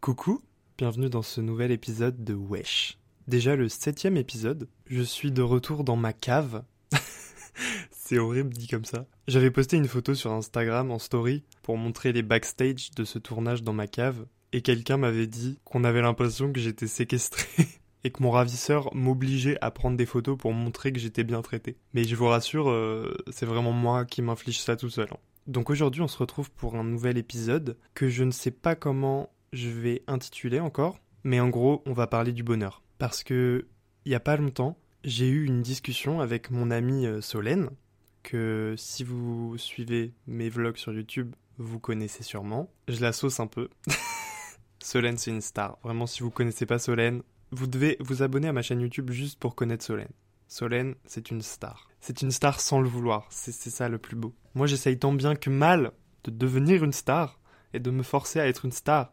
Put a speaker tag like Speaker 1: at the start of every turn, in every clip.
Speaker 1: Coucou, bienvenue dans ce nouvel épisode de Wesh. Déjà le septième épisode, je suis de retour dans ma cave. C'est horrible dit comme ça. J'avais posté une photo sur Instagram en story pour montrer les backstage de ce tournage dans ma cave et quelqu'un m'avait dit qu'on avait l'impression que j'étais séquestré et que mon ravisseur m'obligeait à prendre des photos pour montrer que j'étais bien traité. Mais je vous rassure, euh, c'est vraiment moi qui m'inflige ça tout seul. hein. Donc aujourd'hui on se retrouve pour un nouvel épisode que je ne sais pas comment je vais intituler encore, mais en gros on va parler du bonheur. Parce que il y a pas longtemps, j'ai eu une discussion avec mon amie euh, Solène, que si vous suivez mes vlogs sur YouTube, vous connaissez sûrement. Je la sauce un peu. Solène, c'est une star. Vraiment, si vous connaissez pas Solène, vous devez vous abonner à ma chaîne YouTube juste pour connaître Solène. Solène, c'est une star. C'est une star sans le vouloir. C'est ça le plus beau. Moi, j'essaye tant bien que mal de devenir une star et de me forcer à être une star.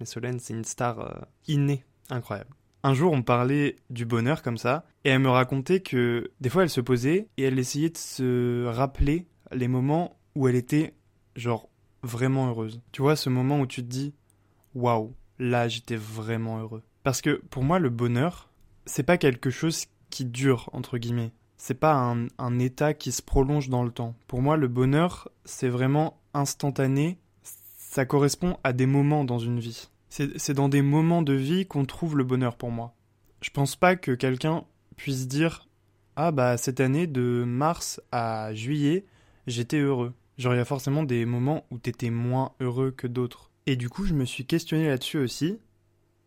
Speaker 1: Mais Solène, c'est une star euh, innée, incroyable. Un jour, on parlait du bonheur comme ça, et elle me racontait que des fois, elle se posait et elle essayait de se rappeler les moments où elle était, genre, vraiment heureuse. Tu vois, ce moment où tu te dis, waouh, là, j'étais vraiment heureux. Parce que pour moi, le bonheur, c'est pas quelque chose qui dure, entre guillemets. C'est pas un, un état qui se prolonge dans le temps. Pour moi, le bonheur, c'est vraiment instantané. Ça correspond à des moments dans une vie. C'est dans des moments de vie qu'on trouve le bonheur pour moi. Je pense pas que quelqu'un puisse dire Ah bah cette année de mars à juillet, j'étais heureux. Genre il y a forcément des moments où t'étais moins heureux que d'autres. Et du coup je me suis questionné là-dessus aussi,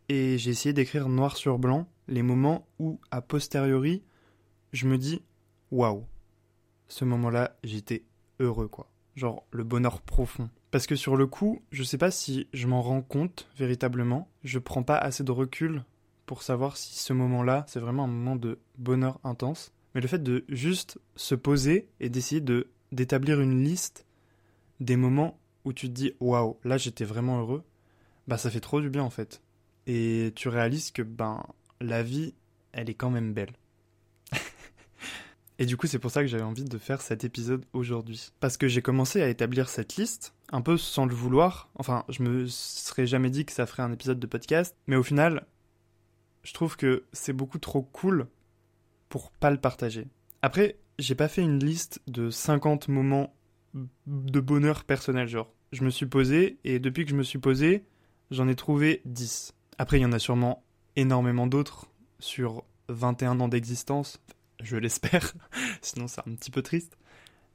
Speaker 1: et j'ai essayé d'écrire noir sur blanc les moments où, a posteriori, je me dis Waouh, ce moment-là j'étais heureux quoi. Genre le bonheur profond. Parce que sur le coup, je sais pas si je m'en rends compte véritablement. Je prends pas assez de recul pour savoir si ce moment-là, c'est vraiment un moment de bonheur intense. Mais le fait de juste se poser et d'essayer de d'établir une liste des moments où tu te dis waouh, là j'étais vraiment heureux, bah ça fait trop du bien en fait. Et tu réalises que ben la vie, elle est quand même belle. Et du coup, c'est pour ça que j'avais envie de faire cet épisode aujourd'hui. Parce que j'ai commencé à établir cette liste, un peu sans le vouloir. Enfin, je me serais jamais dit que ça ferait un épisode de podcast. Mais au final, je trouve que c'est beaucoup trop cool pour pas le partager. Après, j'ai pas fait une liste de 50 moments de bonheur personnel, genre. Je me suis posé, et depuis que je me suis posé, j'en ai trouvé 10. Après, il y en a sûrement énormément d'autres sur 21 ans d'existence, je l'espère, sinon c'est un petit peu triste.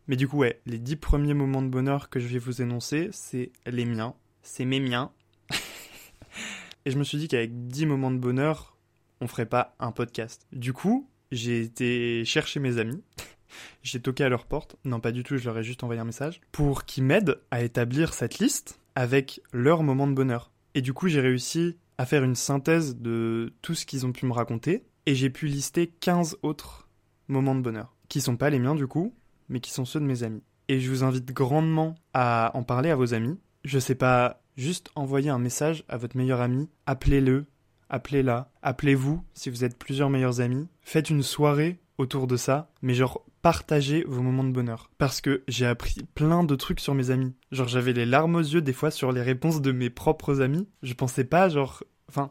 Speaker 1: Mais du coup, ouais, les 10 premiers moments de bonheur que je vais vous énoncer, c'est les miens, c'est mes miens. Et je me suis dit qu'avec 10 moments de bonheur, on ferait pas un podcast. Du coup, j'ai été chercher mes amis, j'ai toqué à leur porte, non pas du tout, je leur ai juste envoyé un message, pour qu'ils m'aident à établir cette liste avec leurs moments de bonheur. Et du coup, j'ai réussi à faire une synthèse de tout ce qu'ils ont pu me raconter, et j'ai pu lister 15 autres moments de bonheur, qui sont pas les miens du coup, mais qui sont ceux de mes amis. Et je vous invite grandement à en parler à vos amis. Je sais pas, juste envoyer un message à votre meilleur ami, appelez-le, appelez-la, appelez-vous si vous êtes plusieurs meilleurs amis, faites une soirée autour de ça, mais genre partagez vos moments de bonheur. Parce que j'ai appris plein de trucs sur mes amis. Genre j'avais les larmes aux yeux des fois sur les réponses de mes propres amis. Je pensais pas genre... Enfin,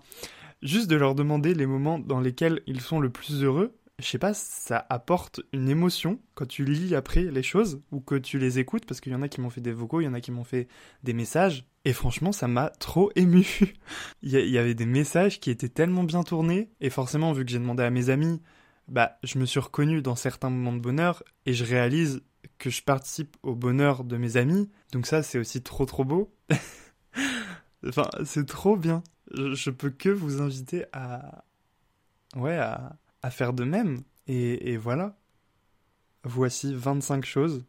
Speaker 1: juste de leur demander les moments dans lesquels ils sont le plus heureux, je sais pas, ça apporte une émotion quand tu lis après les choses ou que tu les écoutes, parce qu'il y en a qui m'ont fait des vocaux, il y en a qui m'ont fait des messages, et franchement, ça m'a trop ému. il, y avait des messages qui étaient tellement bien tournés, et forcément, vu que j'ai demandé à mes amis, bah, je me suis reconnu dans certains moments de bonheur, et je réalise que je participe au bonheur de mes amis, donc ça, c'est aussi trop trop beau. Enfin, c'est trop bien. Je, je, peux que vous inviter à. Ouais, à, à faire de même. Et, et voilà. Voici 25 choses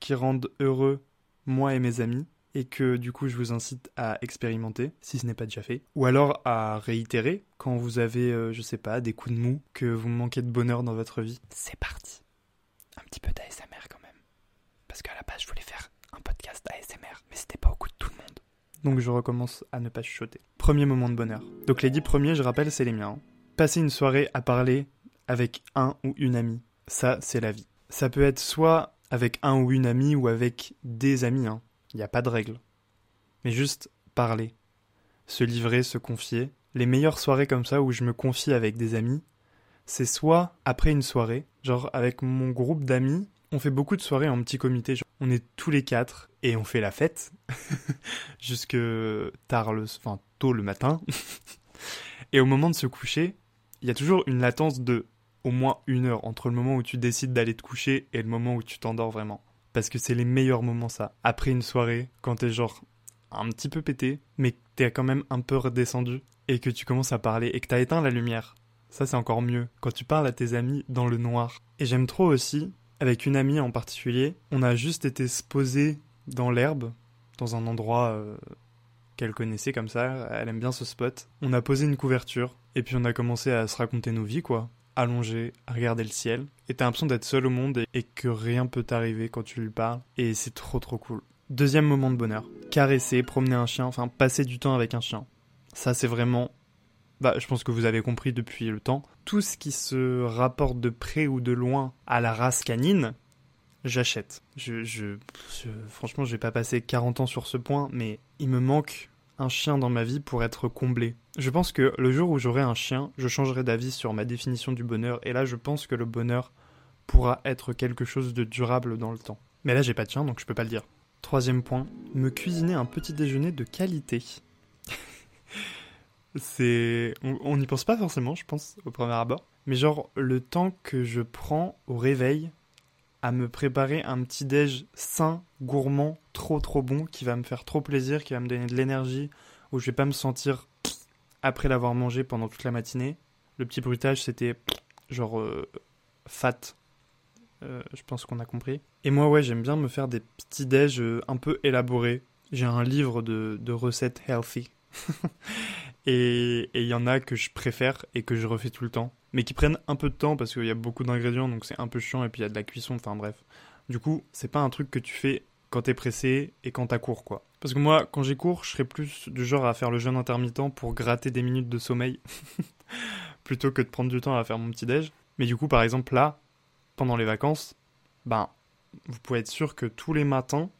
Speaker 1: qui rendent heureux moi et mes amis et que du coup je vous incite à expérimenter si ce n'est pas déjà fait ou alors à réitérer quand vous avez euh, je sais pas des coups de mou que vous manquez de bonheur dans votre vie. C'est parti. Un petit peu d'ASMR quand même parce qu'à la base je voulais faire un podcast ASMR mais c'était pas au goût de tout le monde. Donc je recommence à ne pas chuchoter. Premier moment de bonheur. Donc les dix premiers je rappelle c'est les miens. Hein. Passer une soirée à parler avec un ou une amie. Ça c'est la vie. Ça peut être soit avec un ou une amie ou avec des amis, hein. Il n'y a pas de règle. Mais juste parler. Se livrer, se confier. Les meilleures soirées comme ça où je me confie avec des amis, c'est soit après une soirée, genre avec mon groupe d'amis, on fait beaucoup de soirées en petit comité. on est tous les quatre et on fait la fête jusque tard le, enfin tôt le matin. et au moment de se coucher, il y a toujours une latence de au moins une heure entre le moment où tu décides d'aller te coucher et le moment où tu t'endors vraiment. Parce que c'est les meilleurs moments ça. Après une soirée, quand t'es genre un petit peu pété, mais t'es quand même un peu redescendu, et que tu commences à parler, et que t'as éteint la lumière. Ça c'est encore mieux, quand tu parles à tes amis dans le noir. Et j'aime trop aussi, avec une amie en particulier, on a juste été se poser dans l'herbe, dans un endroit euh, qu'elle connaissait comme ça, elle aime bien ce spot. On a posé une couverture, et puis on a commencé à se raconter nos vies quoi allongé regarder le ciel et t'as l'impression d'être seul au monde et, que rien peut t'arriver quand tu lui parles et c'est trop trop cool. Deuxième moment de bonheur, caresser, promener un chien, enfin passer du temps avec un chien. Ça c'est vraiment bah, je pense que vous avez compris depuis le temps, tout ce qui se rapporte de près ou de loin à la race canine, j'achète. Je, je, franchement, je vais pas passer 40 ans sur ce point, mais il me manque un chien dans ma vie pour être comblé. Je pense que le jour où j'aurai un chien, je changerai d'avis sur ma définition du bonheur, et là je pense que le bonheur pourra être quelque chose de durable dans le temps. Mais là j'ai pas de chien, donc je peux pas le dire. Troisième point, me cuisiner un petit déjeuner de qualité. C'est... On n'y pense pas forcément, je pense, au premier abord. Mais genre, le temps que je prends au réveil à me préparer un petit déj sain, gourmand, trop trop bon, qui va me faire trop plaisir, qui va me donner de l'énergie, où je vais pas me sentir après l'avoir mangé pendant toute la matinée. Le petit bruitage, c'était genre euh, fat. Euh, je pense qu'on a compris. Et moi, ouais, j'aime bien me faire des petits déj euh, un peu élaborés. J'ai un livre de, de recettes healthy. et il y en a que je préfère et que je refais tout le temps mais qui prennent un peu de temps parce qu'il y a beaucoup d'ingrédients, donc c'est un peu chiant, et puis il y a de la cuisson, enfin bref. Du coup, c'est pas un truc que tu fais quand t'es pressé et quand t'as cours, quoi. Parce que moi, quand j'ai cours, je serais plus du genre à faire le jeûne intermittent pour gratter des minutes de sommeil, plutôt que de prendre du temps à faire mon petit déj. Mais du coup, par exemple, là, pendant les vacances, ben, vous pouvez être sûr que tous les matins,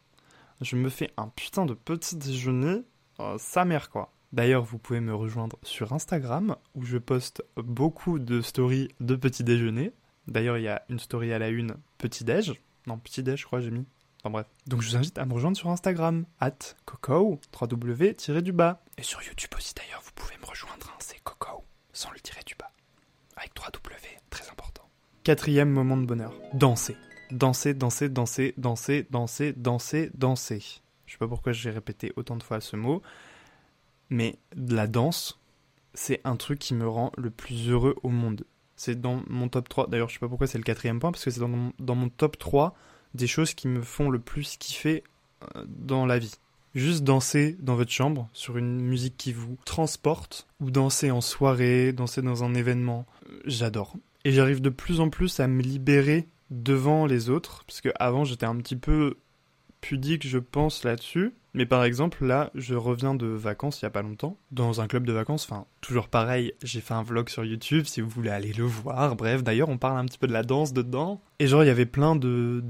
Speaker 1: je me fais un putain de petit déjeuner, euh, sa mère, quoi. D'ailleurs, vous pouvez me rejoindre sur Instagram où je poste beaucoup de stories de petit déjeuner. D'ailleurs, il y a une story à la une petit déj. Non, petit déj, je crois, j'ai mis. Enfin bref. Donc je vous invite à me rejoindre sur Instagram, at coco, 3W, du bas. Et sur YouTube aussi d'ailleurs, vous pouvez me rejoindre, hein, c'est coco, sans le tirer du bas. Avec 3W, très important. Quatrième moment de bonheur, danser. Danser, danser, danser, danser, danser, danser, danser. Je sais pas pourquoi j'ai répété autant de fois ce mot, mais la danse, c'est un truc qui me rend le plus heureux au monde. C'est dans mon top 3, d'ailleurs je sais pas pourquoi c'est le quatrième point, parce que c'est dans mon, dans mon top 3 des choses qui me font le plus kiffer euh, dans la vie. Juste danser dans votre chambre sur une musique qui vous transporte, ou danser en soirée, danser dans un événement, euh, j'adore. Et j'arrive de plus en plus à me libérer devant les autres, parce que avant j'étais un petit peu pudique, je pense, là-dessus. Mais par exemple, là, je reviens de vacances il y a pas longtemps, dans un club de vacances, enfin, toujours pareil, j'ai fait un vlog sur YouTube si vous voulez aller le voir. Bref, d'ailleurs, on parle un petit peu de la danse dedans. Et genre, il y avait plein de,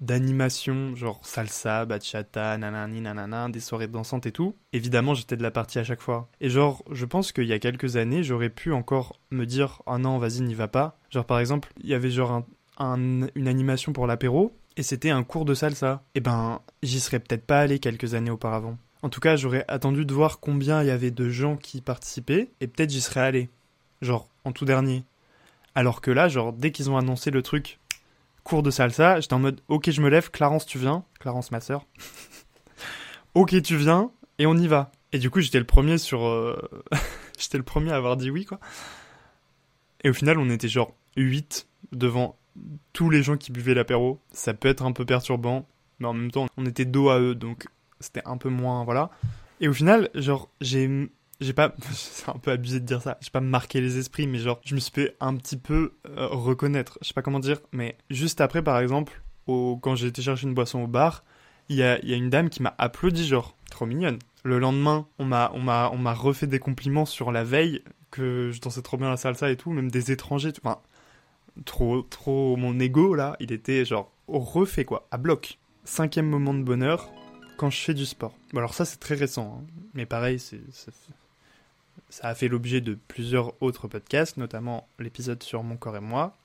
Speaker 1: d'animations, genre salsa, bachata, nanani, nanana, des soirées dansantes et tout. Évidemment, j'étais de la partie à chaque fois. Et genre, je pense qu'il y a quelques années, j'aurais pu encore me dire, oh non, vas-y, n'y va pas. Genre, par exemple, il y avait genre un, une animation pour l'apéro, et c'était un cours de salsa. Eh ben, j'y serais peut-être pas allé quelques années auparavant. En tout cas, j'aurais attendu de voir combien il y avait de gens qui participaient, et peut-être j'y serais allé. Genre, en tout dernier. Alors que là, genre, dès qu'ils ont annoncé le truc, cours de salsa, j'étais en mode, ok, je me lève, Clarence, tu viens? Clarence, ma sœur. ok, tu viens, et on y va. Et du coup, j'étais le premier sur. euh, j'étais le premier à avoir dit oui, quoi. Et au final, on était genre 8 devant tous les gens qui buvaient l'apéro. Ça peut être un peu perturbant, mais en même temps, on était dos à eux, donc c'était un peu moins. Voilà. Et au final, genre, j'ai. J'ai pas. C'est un peu abusé de dire ça. J'ai pas marqué les esprits, mais genre, je me suis fait un petit peu euh, reconnaître. Je sais pas comment dire, mais juste après, par exemple, au... quand j'ai été chercher une boisson au bar, il y a, y a une dame qui m'a applaudi, genre, trop mignonne. Le lendemain, on m'a, on m'a, on m'a refait des compliments sur la veille, que je dansais trop bien la salsa et tout, même des étrangers, enfin, trop, trop, mon ego, là, il était, genre, refait, quoi, à bloc. Cinquième moment de bonheur, quand je fais du sport. Bon, alors ça, c'est très récent, hein. mais pareil, ça, ça a fait l'objet de plusieurs autres podcasts, notamment l'épisode sur mon corps et moi,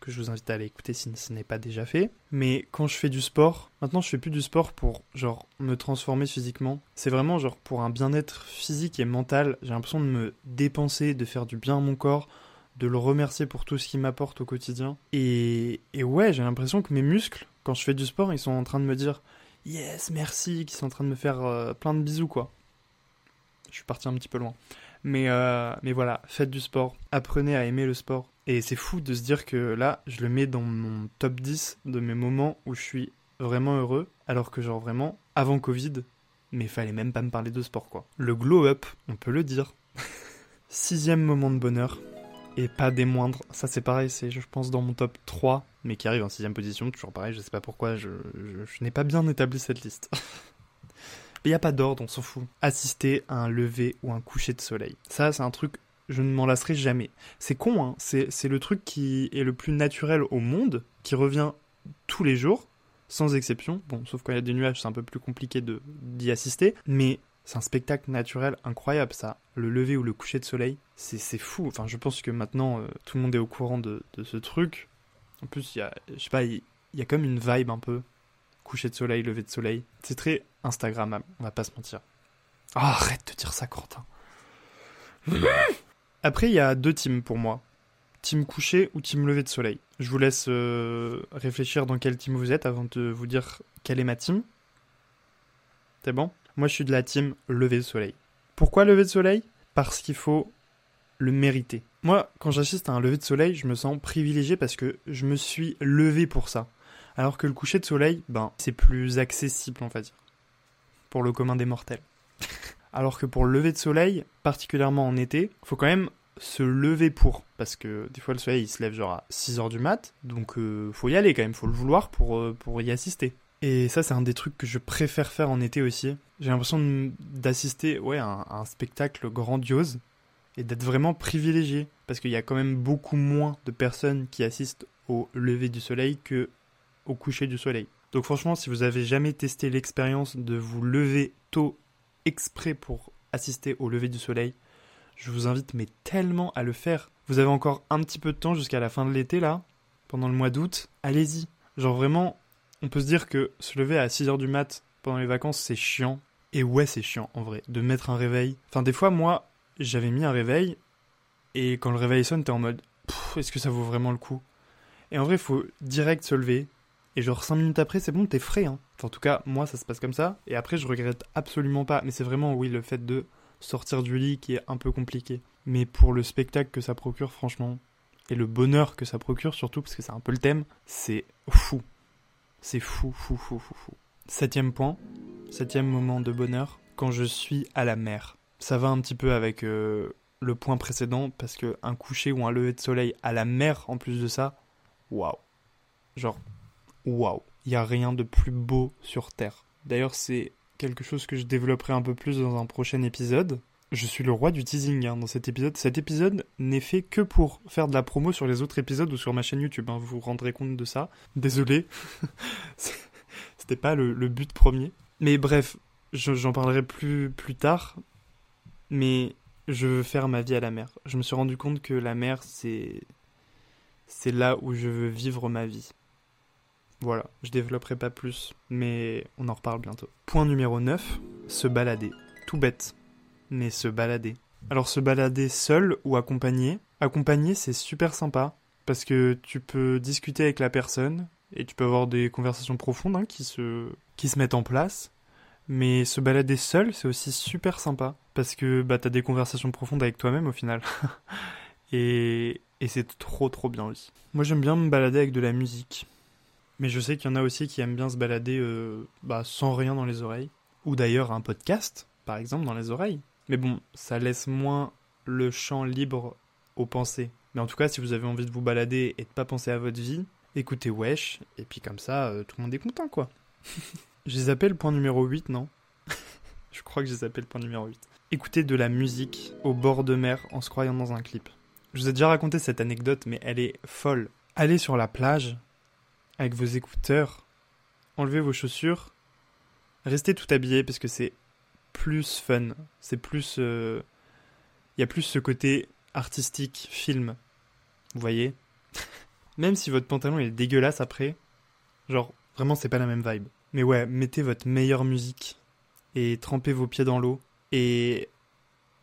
Speaker 1: que je vous invite à aller écouter si ce n'est pas déjà fait. Mais quand je fais du sport, maintenant je fais plus du sport pour genre me transformer physiquement. C'est vraiment genre pour un bien-être physique et mental. J'ai l'impression de me dépenser, de faire du bien à mon corps, de le remercier pour tout ce qu'il m'apporte au quotidien. Et, et ouais, j'ai l'impression que mes muscles, quand je fais du sport, ils sont en train de me dire yes, merci, qu'ils sont en train de me faire euh, plein de bisous quoi. Je suis parti un petit peu loin. Mais, euh, mais voilà, faites du sport, apprenez à aimer le sport. Et c'est fou de se dire que là, je le mets dans mon top 10 de mes moments où je suis vraiment heureux, alors que genre vraiment, avant Covid, mais fallait même pas me parler de sport quoi. Le glow up, on peut le dire. Sixième moment de bonheur, et pas des moindres. Ça c'est pareil, c'est je pense dans mon top 3, mais qui arrive en sixième position, toujours pareil, je sais pas pourquoi, je, n'ai pas bien établi cette liste. Mais il n'y a pas d'ordre, on s'en fout. Assister à un lever ou un coucher de soleil. Ça, c'est un truc, je ne m'en lasserai jamais. C'est con, hein. C'est, le truc qui est le plus naturel au monde, qui revient tous les jours, sans exception. Bon, sauf quand il y a des nuages, c'est un peu plus compliqué d'y assister. Mais c'est un spectacle naturel incroyable, ça. Le lever ou le coucher de soleil, c'est, c'est fou. Enfin, je pense que maintenant, euh, tout le monde est au courant de, de ce truc. En plus, il y a, je sais pas, il y a comme une vibe un peu coucher de soleil, lever de soleil. C'est très Instagrammable, on va pas se mentir. Ah, arrête de dire ça, Corentin. Après, il y a deux teams pour moi. Team coucher ou team lever de soleil. Je vous laisse euh, réfléchir dans quel team vous êtes avant de vous dire quelle est ma team. C'est bon? Moi, je suis de la team lever de soleil. Pourquoi lever de soleil? Parce qu'il faut le mériter. Moi, quand j'assiste à un lever de soleil, je me sens privilégié parce que je me suis levé pour ça. Alors que le coucher de soleil, ben, c'est plus accessible, on va dire. Pour le commun des mortels. Alors que pour le lever de soleil, particulièrement en été, faut quand même se lever pour. Parce que des fois, le soleil, il se lève genre à 6h du mat. Donc, euh, faut y aller quand même, faut le vouloir pour, euh, pour y assister. Et ça, c'est un des trucs que je préfère faire en été aussi. J'ai l'impression d'assister ouais, à un, à un spectacle grandiose et d'être vraiment privilégié. Parce qu'il y a quand même beaucoup moins de personnes qui assistent au lever du soleil que au coucher du soleil. Donc franchement, si vous avez jamais testé l'expérience de vous lever tôt exprès pour assister au lever du soleil, je vous invite mais tellement à le faire. Vous avez encore un petit peu de temps jusqu'à la fin de l'été là, pendant le mois d'août. Allez-y. Genre vraiment, on peut se dire que se lever à 6h du mat pendant les vacances, c'est chiant. Et ouais, c'est chiant en vrai, de mettre un réveil. Enfin, des fois, moi, j'avais mis un réveil, et quand le réveil sonne, t'es en mode, est-ce que ça vaut vraiment le coup? Et en vrai, faut direct se lever, et genre 5 minutes après, c'est bon, t'es frais. Hein. Enfin, en tout cas, moi, ça se passe comme ça, et après, je regrette absolument pas. Mais c'est vraiment, oui, le fait de sortir du lit qui est un peu compliqué. Mais pour le spectacle que ça procure, franchement, et le bonheur que ça procure surtout, parce que c'est un peu le thème, c'est fou. C'est fou, fou, fou, fou, fou. Septième point, septième moment de bonheur, quand je suis à la mer. Ça va un petit peu avec euh, le point précédent, parce que un coucher ou un lever de soleil à la mer, en plus de ça, waouh. Genre, waouh. Il n'y a rien de plus beau sur Terre. D'ailleurs, c'est quelque chose que je développerai un peu plus dans un prochain épisode. Je suis le roi du teasing hein, dans cet épisode. Cet épisode n'est fait que pour faire de la promo sur les autres épisodes ou sur ma chaîne YouTube. hein. Vous vous rendrez compte de ça. Désolé. C'était pas le, but premier. Mais bref, je- j'en parlerai plus, plus tard. Mais je veux faire ma vie à la mer. Je me suis rendu compte que la mer, c'est. C'est là où je veux vivre ma vie. Voilà, je développerai pas plus, mais on en reparle bientôt. Point numéro 9, se balader. Tout bête, mais se balader. Alors se balader seul ou accompagné? Accompagné, c'est super sympa, parce que tu peux discuter avec la personne, et tu peux avoir des conversations profondes hein, qui, se... qui se mettent en place. Mais se balader seul, c'est aussi super sympa. Parce que bah, t'as des conversations profondes avec toi-même au final. et, et c'est trop trop bien aussi. Moi j'aime bien me balader avec de la musique. Mais je sais qu'il y en a aussi qui aiment bien se balader euh, bah, sans rien dans les oreilles. Ou d'ailleurs un podcast, par exemple, dans les oreilles. Mais bon, ça laisse moins le champ libre aux pensées. Mais en tout cas, si vous avez envie de vous balader et de pas penser à votre vie, écoutez Wesh, et puis comme ça, euh, tout le monde est content, quoi. je les appelle point numéro 8, non? Je crois que je les appelle point numéro 8. Écoutez de la musique au bord de mer en se croyant dans un clip. Je vous ai déjà raconté cette anecdote, mais elle est folle. Allez sur la plage, avec vos écouteurs, enlevez vos chaussures, restez tout habillé parce que c'est plus fun, c'est plus... Euh, il y a plus ce côté artistique, film. Vous voyez Même si votre pantalon est dégueulasse après, genre vraiment c'est pas la même vibe. Mais ouais, mettez votre meilleure musique et trempez vos pieds dans l'eau et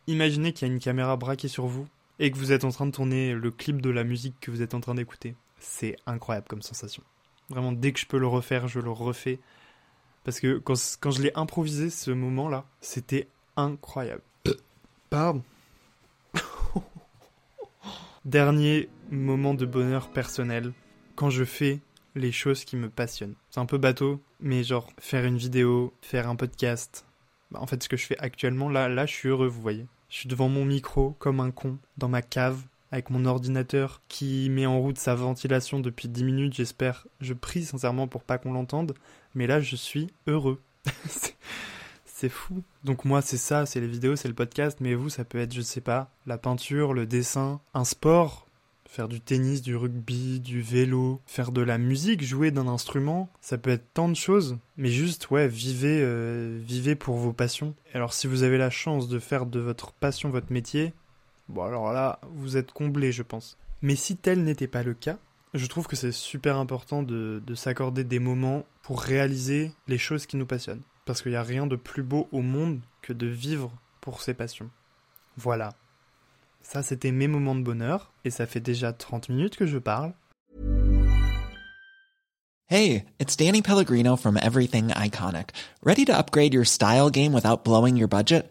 Speaker 1: imaginez qu'il y a une caméra braquée sur vous et que vous êtes en train de tourner le clip de la musique que vous êtes en train d'écouter. C'est incroyable comme sensation. Vraiment, dès que je peux le refaire, je le refais. Parce que quand, quand je l'ai improvisé ce moment-là, c'était incroyable. Pardon. Dernier moment de bonheur personnel, quand je fais les choses qui me passionnent. C'est un peu bateau, mais genre faire une vidéo, faire un podcast. Bah, en fait, ce que je fais actuellement, là, là, je suis heureux, vous voyez. Je suis devant mon micro comme un con, dans ma cave, avec mon ordinateur qui met en route sa ventilation depuis 10 minutes, j'espère. Je prie sincèrement pour pas qu'on l'entende, mais là, je suis heureux. c'est fou. Donc moi, c'est ça, c'est les vidéos, c'est le podcast, mais vous, ça peut être, je sais pas, la peinture, le dessin, un sport, faire du tennis, du rugby, du vélo, faire de la musique, jouer d'un instrument, ça peut être tant de choses, mais juste, ouais, vivez, euh, vivez pour vos passions. Alors si vous avez la chance de faire de votre passion votre métier, bon alors là, vous êtes comblé, je pense. Mais si tel n'était pas le cas, je trouve que c'est super important de, de s'accorder des moments pour réaliser les choses qui nous passionnent. Parce qu'il n'y a rien de plus beau au monde que de vivre pour ses passions. Voilà. Ça, c'était mes moments de bonheur, et ça fait déjà 30 minutes que je parle.
Speaker 2: Hey, it's Danny Pellegrino from Everything Iconic. Ready to upgrade your style game without blowing your budget?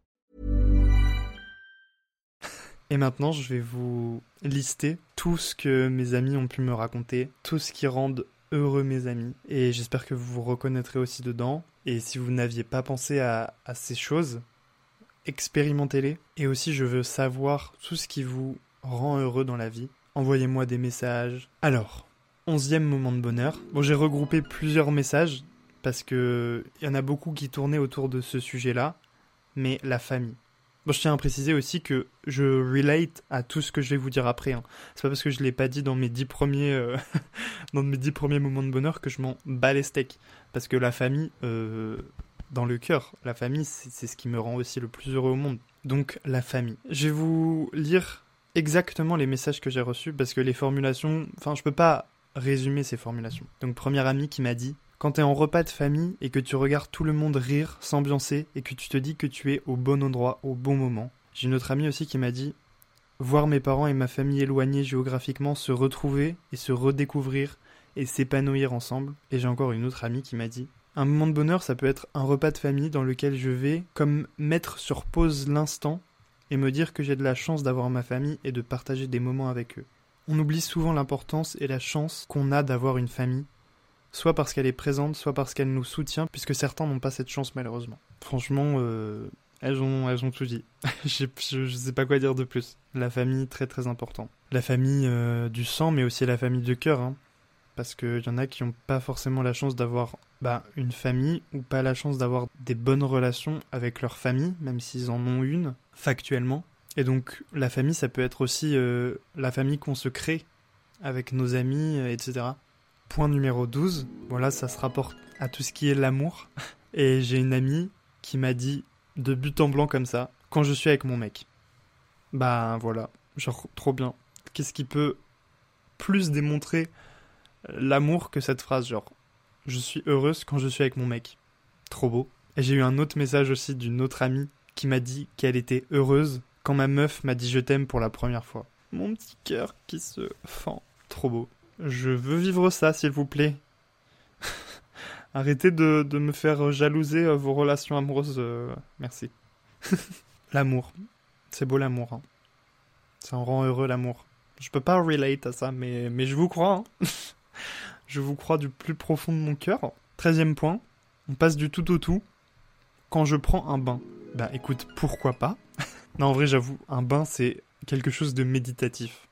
Speaker 1: Et maintenant, je vais vous lister tout ce que mes amis ont pu me raconter, tout ce qui rend heureux mes amis. Et j'espère que vous vous reconnaîtrez aussi dedans. Et si vous n'aviez pas pensé à, ces choses, expérimentez-les. Et aussi, je veux savoir tout ce qui vous rend heureux dans la vie. Envoyez-moi des messages. Alors, onzième moment de bonheur. Bon, j'ai regroupé plusieurs messages parce que il y en a beaucoup qui tournaient autour de ce sujet-là, mais la famille. Bon, je tiens à préciser aussi que je relate à tout ce que je vais vous dire après. Hein. C'est pas parce que je l'ai pas dit dans mes dix premiers, euh, dans mes dix premiers moments de bonheur que je m'en bats les steaks. Parce que la famille, euh, dans le cœur, la famille, c'est ce qui me rend aussi le plus heureux au monde. Donc la famille. Je vais vous lire exactement les messages que j'ai reçus parce que les formulations, enfin, je peux pas résumer ces formulations. Donc première amie qui m'a dit quand t'es en repas de famille et que tu regardes tout le monde rire, s'ambiancer et que tu te dis que tu es au bon endroit, au bon moment. J'ai une autre amie aussi qui m'a dit voir mes parents et ma famille éloignés géographiquement se retrouver et se redécouvrir et s'épanouir ensemble. Et j'ai encore une autre amie qui m'a dit un moment de bonheur, ça peut être un repas de famille dans lequel je vais comme mettre sur pause l'instant et me dire que j'ai de la chance d'avoir ma famille et de partager des moments avec eux. On oublie souvent l'importance et la chance qu'on a d'avoir une famille soit parce qu'elle est présente, soit parce qu'elle nous soutient, puisque certains n'ont pas cette chance malheureusement. Franchement, euh, elles ont, tout dit. je, sais pas quoi dire de plus. La famille, très très important. La famille euh, du sang, mais aussi la famille de cœur. Hein. Parce qu'il y en a qui n'ont pas forcément la chance d'avoir bah, une famille ou pas la chance d'avoir des bonnes relations avec leur famille, même s'ils en ont une, factuellement. Et donc la famille, ça peut être aussi euh, la famille qu'on se crée avec nos amis, etc. Point numéro 12, voilà, ça se rapporte à tout ce qui est l'amour. Et j'ai une amie qui m'a dit de but en blanc comme ça, quand je suis avec mon mec. Bah voilà, genre trop bien. Qu'est-ce qui peut plus démontrer l'amour que cette phrase, genre je suis heureuse quand je suis avec mon mec. Trop beau. Et j'ai eu un autre message aussi d'une autre amie qui m'a dit qu'elle était heureuse quand ma meuf m'a dit je t'aime pour la première fois. Mon petit cœur qui se fend. Trop beau. Je veux vivre ça, s'il vous plaît. Arrêtez de, me faire jalouser euh, vos relations amoureuses. Euh, merci. l'amour. C'est beau l'amour. Hein. Ça en rend heureux l'amour. Je peux pas relate à ça, mais, mais je vous crois. Hein. je vous crois du plus profond de mon cœur. Treizième point. On passe du tout au tout. Quand je prends un bain. Bah écoute, pourquoi pas? Non, en vrai, j'avoue, un bain, c'est quelque chose de méditatif.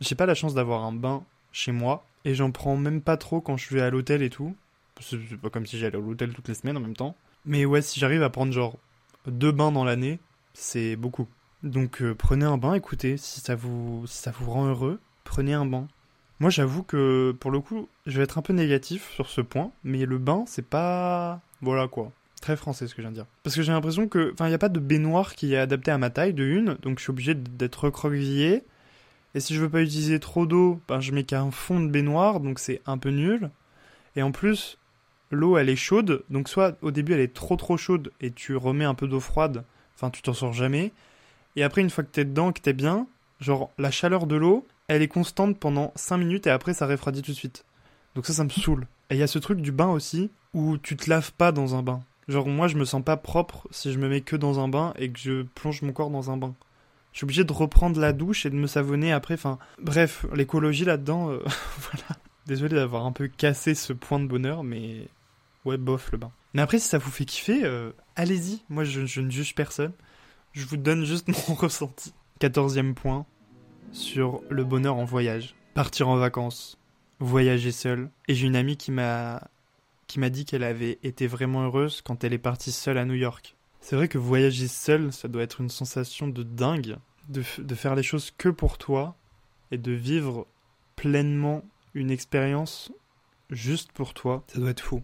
Speaker 1: J'ai pas la chance d'avoir un bain chez moi, et j'en prends même pas trop quand je vais à l'hôtel et tout. C'est pas comme si j'allais à l'hôtel toutes les semaines en même temps. Mais ouais, si j'arrive à prendre genre deux bains dans l'année, c'est beaucoup. Donc euh, prenez un bain, écoutez, si ça vous si ça vous rend heureux, prenez un bain. Moi, j'avoue que pour le coup, je vais être un peu négatif sur ce point, mais le bain, c'est pas voilà quoi. Très français ce que je viens de dire. Parce que j'ai l'impression que, enfin, il n'y a pas de baignoire qui est adapté à ma taille de une, donc je suis obligé d'être recroquevillé. Et si je veux pas utiliser trop d'eau, ben je mets qu'un fond de baignoire, donc c'est un peu nul. Et en plus, l'eau elle est chaude, donc soit au début elle est trop trop chaude et tu remets un peu d'eau froide, enfin tu t'en sors jamais. Et après une fois que t'es dedans, que t'es bien, genre la chaleur de l'eau, elle est constante pendant 5 minutes et après ça refroidit tout de suite. Donc ça, ça me saoule. Et il y a ce truc du bain aussi où tu te laves pas dans un bain. Genre moi je me sens pas propre si je me mets que dans un bain et que je plonge mon corps dans un bain. Je suis obligé de reprendre la douche et de me savonner après. Enfin, bref, l'écologie là-dedans, euh, voilà. Désolé d'avoir un peu cassé ce point de bonheur, mais ouais, bof le bain. Mais après, si ça vous fait kiffer, euh, allez-y. Moi, je, ne juge personne. Je vous donne juste mon ressenti. Quatorzième point sur le bonheur en voyage. Partir en vacances, voyager seul. Et j'ai une amie qui m'a qui m'a dit qu'elle avait été vraiment heureuse quand elle est partie seule à New York. C'est vrai que voyager seul, ça doit être une sensation de dingue, de, de faire les choses que pour toi et de vivre pleinement une expérience juste pour toi. Ça doit être fou.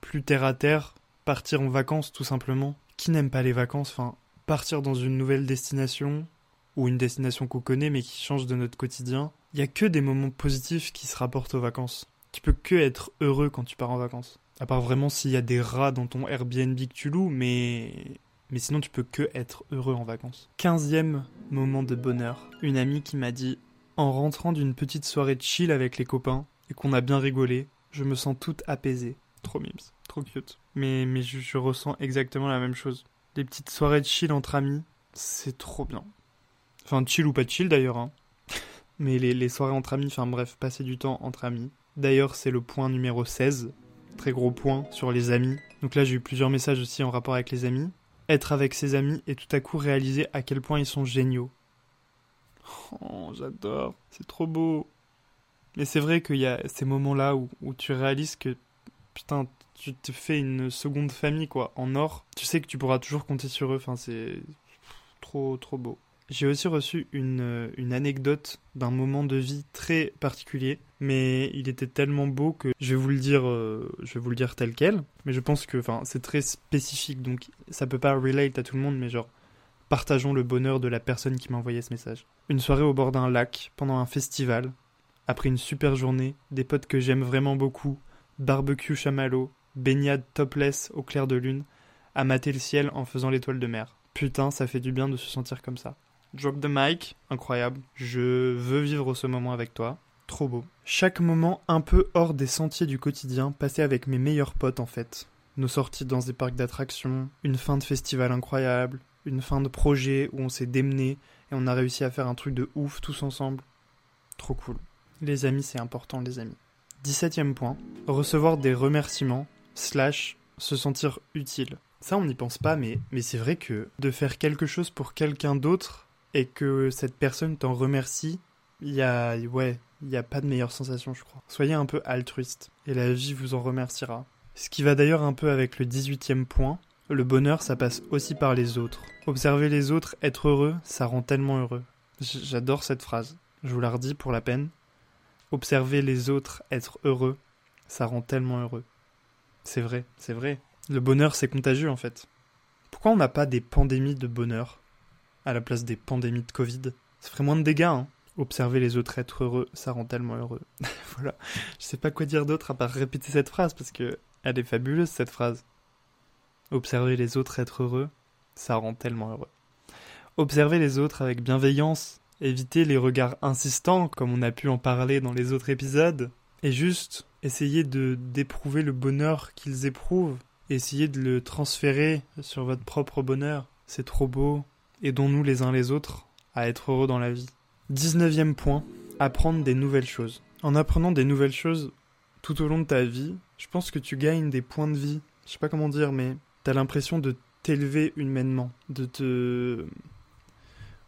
Speaker 1: Plus terre à terre, partir en vacances tout simplement. Qui n'aime pas les vacances Enfin, partir dans une nouvelle destination ou une destination qu'on connaît mais qui change de notre quotidien. Il y a que des moments positifs qui se rapportent aux vacances. Tu peux que être heureux quand tu pars en vacances. À part vraiment s'il y a des rats dans ton Airbnb que tu loues, mais. Mais sinon, tu peux que être heureux en vacances. Quinzième moment de bonheur. Une amie qui m'a dit En rentrant d'une petite soirée de chill avec les copains, et qu'on a bien rigolé, je me sens toute apaisée. Trop mimes, trop cute. Mais, mais je, ressens exactement la même chose. Les petites soirées de chill entre amis, c'est trop bien. Enfin, chill ou pas chill d'ailleurs, hein. Mais les, les soirées entre amis, enfin bref, passer du temps entre amis. D'ailleurs, c'est le point numéro 16 très gros point sur les amis. Donc là, j'ai eu plusieurs messages aussi en rapport avec les amis. Être avec ses amis et tout à coup réaliser à quel point ils sont géniaux. Oh, j'adore, c'est trop beau. Mais c'est vrai qu'il y a ces moments-là où, où tu réalises que, putain, tu te fais une seconde famille, quoi, en or. Tu sais que tu pourras toujours compter sur eux, enfin, c'est trop, trop beau. J'ai aussi reçu une, une anecdote d'un moment de vie très particulier, mais il était tellement beau que je vais vous le dire, euh, je vais vous le dire tel quel. Mais je pense que, c'est très spécifique, donc ça peut pas relate à tout le monde, mais genre, partageons le bonheur de la personne qui m'a envoyé ce message. Une soirée au bord d'un lac, pendant un festival, après une super journée, des potes que j'aime vraiment beaucoup, barbecue chamallow, baignade topless au clair de lune, à mater le ciel en faisant l'étoile de mer. Putain, ça fait du bien de se sentir comme ça. Drop the mic, incroyable. Je veux vivre ce moment avec toi. Trop beau. Chaque moment un peu hors des sentiers du quotidien, passé avec mes meilleurs potes en fait. Nos sorties dans des parcs d'attractions, une fin de festival incroyable, une fin de projet où on s'est démené et on a réussi à faire un truc de ouf tous ensemble. Trop cool. Les amis, c'est important, les amis. 17ème point. Recevoir des remerciements, slash, se sentir utile. Ça, on n'y pense pas, mais, mais c'est vrai que de faire quelque chose pour quelqu'un d'autre et que cette personne t'en remercie, il y a, ouais, il n'y a pas de meilleure sensation, je crois. Soyez un peu altruiste et la vie vous en remerciera. Ce qui va d'ailleurs un peu avec le 18e point. Le bonheur, ça passe aussi par les autres. Observer les autres, être heureux, ça rend tellement heureux. J'adore cette phrase. Je vous la redis pour la peine. Observer les autres, être heureux, ça rend tellement heureux. C'est vrai, c'est vrai. Le bonheur, c'est contagieux en fait. Pourquoi on n'a pas des pandémies de bonheur? À la place des pandémies de Covid Ça ferait moins de dégâts, hein. Observer les autres être heureux, ça rend tellement heureux. voilà. Je sais pas quoi dire d'autre à part répéter cette phrase parce que elle est fabuleuse cette phrase. Observer les autres être heureux, ça rend tellement heureux. Observer les autres avec bienveillance, éviter les regards insistants comme on a pu en parler dans les autres épisodes, et juste essayer de d'éprouver le bonheur qu'ils éprouvent, essayer de le transférer sur votre propre bonheur. C'est trop beau. Aidons-nous les uns les autres à être heureux dans la vie. 19e point, apprendre des nouvelles choses. En apprenant des nouvelles choses tout au long de ta vie, je pense que tu gagnes des points de vie. Je sais pas comment dire, mais t'as l'impression de t'élever humainement, de te.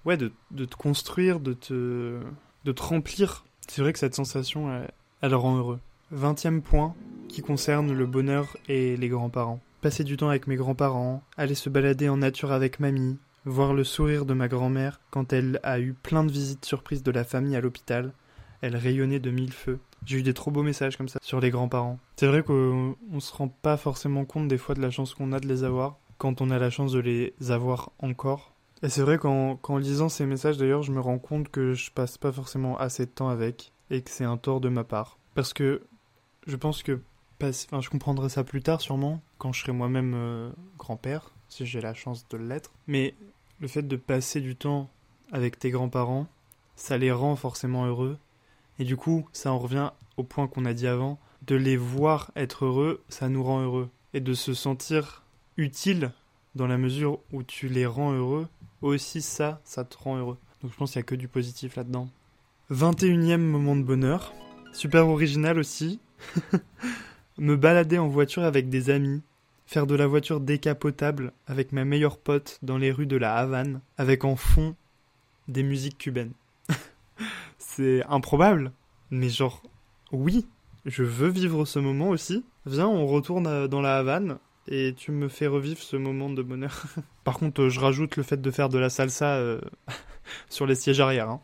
Speaker 1: Ouais, de, de, te construire, de te. de te remplir. C'est vrai que cette sensation, elle, rend heureux. 20e point qui concerne le bonheur et les grands-parents. Passer du temps avec mes grands-parents, aller se balader en nature avec mamie, voir le sourire de ma grand-mère quand elle a eu plein de visites surprises de la famille à l'hôpital. Elle rayonnait de mille feux. J'ai eu des trop beaux messages comme ça sur les grands-parents. C'est vrai qu'on se rend pas forcément compte des fois de la chance qu'on a de les avoir, quand on a la chance de les avoir encore. Et c'est vrai qu'en lisant ces messages d'ailleurs, je me rends compte que je passe pas forcément assez de temps avec, et que c'est un tort de ma part. Parce que je pense que enfin, je comprendrai ça plus tard sûrement, quand je serai moi-même euh, grand-père, si j'ai la chance de l'être. Mais le fait de passer du temps avec tes grands-parents, ça les rend forcément heureux. Et du coup, ça en revient au point qu'on a dit avant, de les voir être heureux, ça nous rend heureux. Et de se sentir utile dans la mesure où tu les rends heureux, aussi ça, ça te rend heureux. Donc je pense qu'il n'y a que du positif là-dedans. 21 e moment de bonheur. Super original aussi. Me balader en voiture avec des amis, faire de la voiture décapotable avec ma meilleure pote dans les rues de la Havane, avec en fond des musiques cubaines. c'est improbable, mais genre, oui, je veux vivre ce moment aussi. Viens, on retourne dans la Havane et tu me fais revivre ce moment de bonheur. Par contre, je rajoute le fait de faire de la salsa euh, sur les sièges arrière. Hein.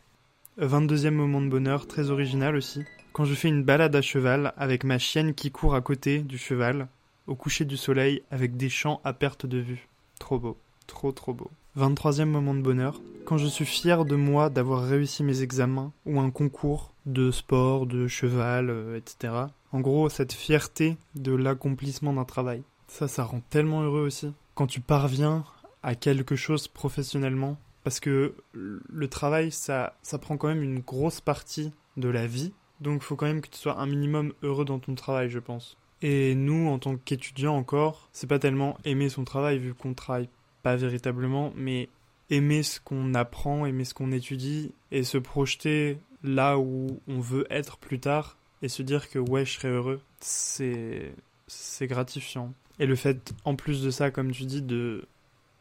Speaker 1: 22e moment de bonheur, très original aussi quand je fais une balade à cheval avec ma chienne qui court à côté du cheval, au coucher du soleil avec des champs à perte de vue. Trop beau, trop trop beau. 23e moment de bonheur, quand je suis fier de moi d'avoir réussi mes examens ou un concours de sport, de cheval, euh, etc. En gros, cette fierté de l'accomplissement d'un travail. Ça, ça rend tellement heureux aussi. Quand tu parviens à quelque chose professionnellement, parce que le travail, ça, ça prend quand même une grosse partie de la vie, donc il faut quand même que tu sois un minimum heureux dans ton travail, je pense. Et nous, en tant qu'étudiants encore, c'est pas tellement aimer son travail vu qu'on travaille pas véritablement, mais aimer ce qu'on apprend, aimer ce qu'on étudie et se projeter là où on veut être plus tard et se dire que ouais, je serai heureux, c'est c'est gratifiant. Et le fait en plus de ça comme tu dis de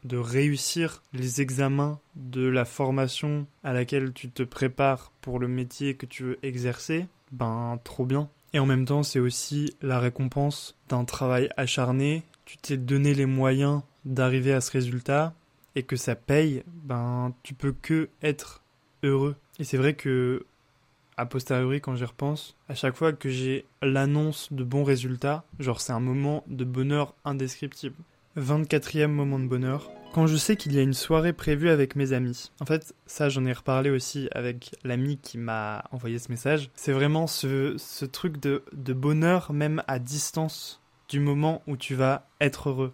Speaker 1: de réussir les examens de la formation à laquelle tu te prépares pour le métier que tu veux exercer, ben trop bien. Et en même temps, c'est aussi la récompense d'un travail acharné. Tu t'es donné les moyens d'arriver à ce résultat et que ça paye, ben tu peux que être heureux. Et c'est vrai que a posteriori quand j'y repense, à chaque fois que j'ai l'annonce de bons résultats, genre c'est un moment de bonheur indescriptible. 24e moment de bonheur. Quand je sais qu'il y a une soirée prévue avec mes amis. En fait, ça j'en ai reparlé aussi avec l'ami qui m'a envoyé ce message. C'est vraiment ce, ce truc de, de bonheur même à distance du moment où tu vas être heureux.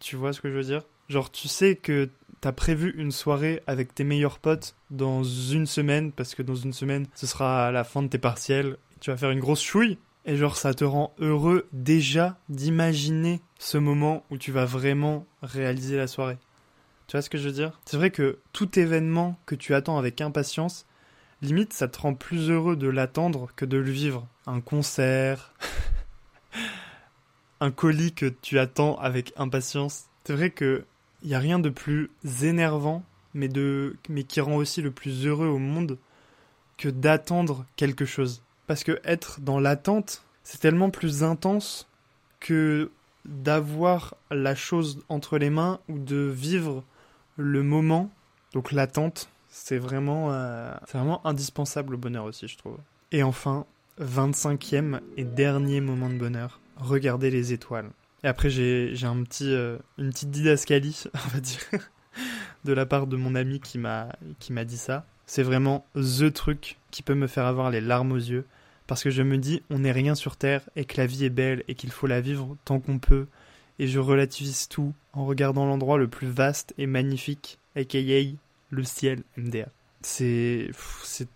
Speaker 1: Tu vois ce que je veux dire? Genre tu sais que t'as prévu une soirée avec tes meilleurs potes dans une semaine, parce que dans une semaine ce sera la fin de tes partiels, tu vas faire une grosse chouille, et genre, ça te rend heureux déjà d'imaginer ce moment où tu vas vraiment réaliser la soirée. Tu vois ce que je veux dire? C'est vrai que tout événement que tu attends avec impatience, limite, ça te rend plus heureux de l'attendre que de le vivre. Un concert, un colis que tu attends avec impatience. C'est vrai que y a rien de plus énervant, mais de mais qui rend aussi le plus heureux au monde que d'attendre quelque chose. Parce que être dans l'attente, c'est tellement plus intense que d'avoir la chose entre les mains ou de vivre le moment. Donc l'attente, c'est vraiment, euh, vraiment indispensable au bonheur aussi, je trouve. Et enfin, 25e et dernier moment de bonheur, regarder les étoiles. Et après, j'ai un petit, euh, une petite didascalie, on va dire, de la part de mon ami qui m'a dit ça. C'est vraiment THE truc qui peut me faire avoir les larmes aux yeux. Parce que je me dis, on n'est rien sur Terre et que la vie est belle et qu'il faut la vivre tant qu'on peut. Et je relativise tout en regardant l'endroit le plus vaste et magnifique, aka le ciel MDR. C'est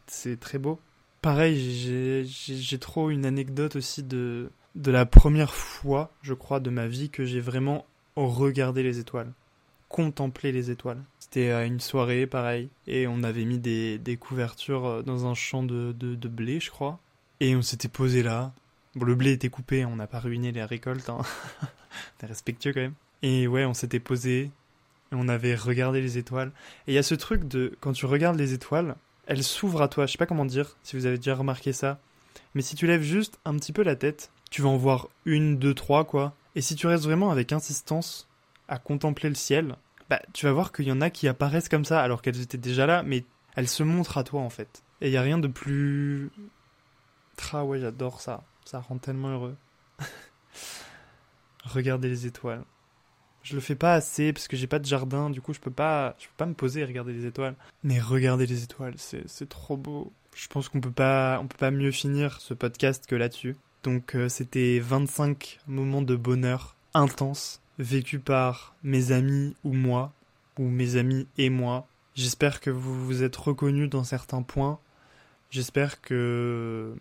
Speaker 1: c'est très beau. Pareil, j'ai trop une anecdote aussi de, de la première fois, je crois, de ma vie que j'ai vraiment regardé les étoiles, contemplé les étoiles. C'était à une soirée, pareil, et on avait mis des, couvertures euh, dans un champ de, de blé, je crois, et on s'était posé là. Bon, le blé était coupé, on n'a pas ruiné les récoltes, hein. on respectueux quand même. Et ouais, on s'était posé, on avait regardé les étoiles. Et il y a ce truc de quand tu regardes les étoiles, elles s'ouvrent à toi. Je sais pas comment dire, si vous avez déjà remarqué ça. Mais si tu lèves juste un petit peu la tête, tu vas en voir une, deux, trois, quoi. Et si tu restes vraiment avec insistance à contempler le ciel, bah, tu vas voir qu'il y en a qui apparaissent comme ça alors qu'elles étaient déjà là, mais elles se montrent à toi en fait. Et il y a rien de plus. Ah ouais, j'adore ça. Ça rend tellement heureux. Regardez les étoiles. Je le fais pas assez parce que j'ai pas de jardin, du coup je peux pas, je peux pas me poser et regarder les étoiles. Mais regarder les étoiles, c'est trop beau. Je pense qu'on peut pas, on peut pas mieux finir ce podcast que là-dessus. Donc euh, c'était 25 moments de bonheur intenses vécus par mes amis ou moi, ou mes amis et moi. J'espère que vous vous êtes reconnus dans certains points. J'espère que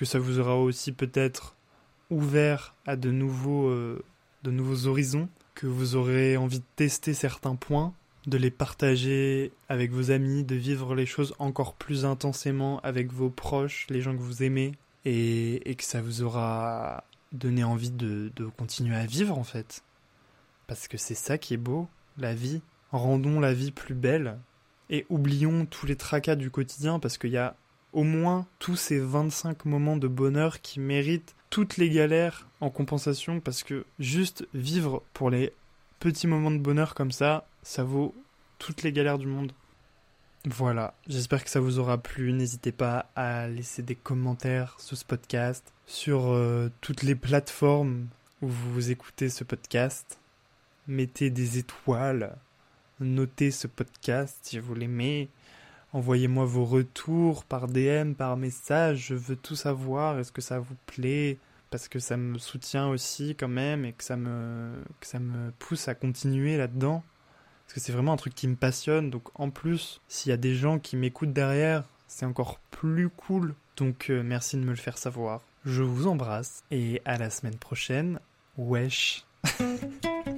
Speaker 1: que ça vous aura aussi peut-être ouvert à de nouveaux euh, de nouveaux horizons que vous aurez envie de tester certains points, de les partager avec vos amis, de vivre les choses encore plus intensément avec vos proches, les gens que vous aimez, et, que ça vous aura donné envie de, de continuer à vivre en fait. Parce que c'est ça qui est beau, la vie. Rendons la vie plus belle et oublions tous les tracas du quotidien parce qu'il y a au moins tous ces 25 moments de bonheur qui méritent toutes les galères en compensation parce que juste vivre pour les petits moments de bonheur comme ça, ça vaut toutes les galères du monde. Voilà, j'espère que ça vous aura plu. N'hésitez pas à laisser des commentaires sur ce podcast, sur euh, toutes les plateformes où vous écoutez ce podcast. Mettez des étoiles, notez ce podcast si vous l'aimez. Envoyez-moi vos retours par DM, par message, je veux tout savoir, est-ce que ça vous plaît? Parce que ça me soutient aussi quand même et que ça me, que ça me pousse à continuer là-dedans. Parce que c'est vraiment un truc qui me passionne, donc en plus, s'il y a des gens qui m'écoutent derrière, c'est encore plus cool. Donc euh, merci de me le faire savoir. Je vous embrasse et à la semaine prochaine. Wesh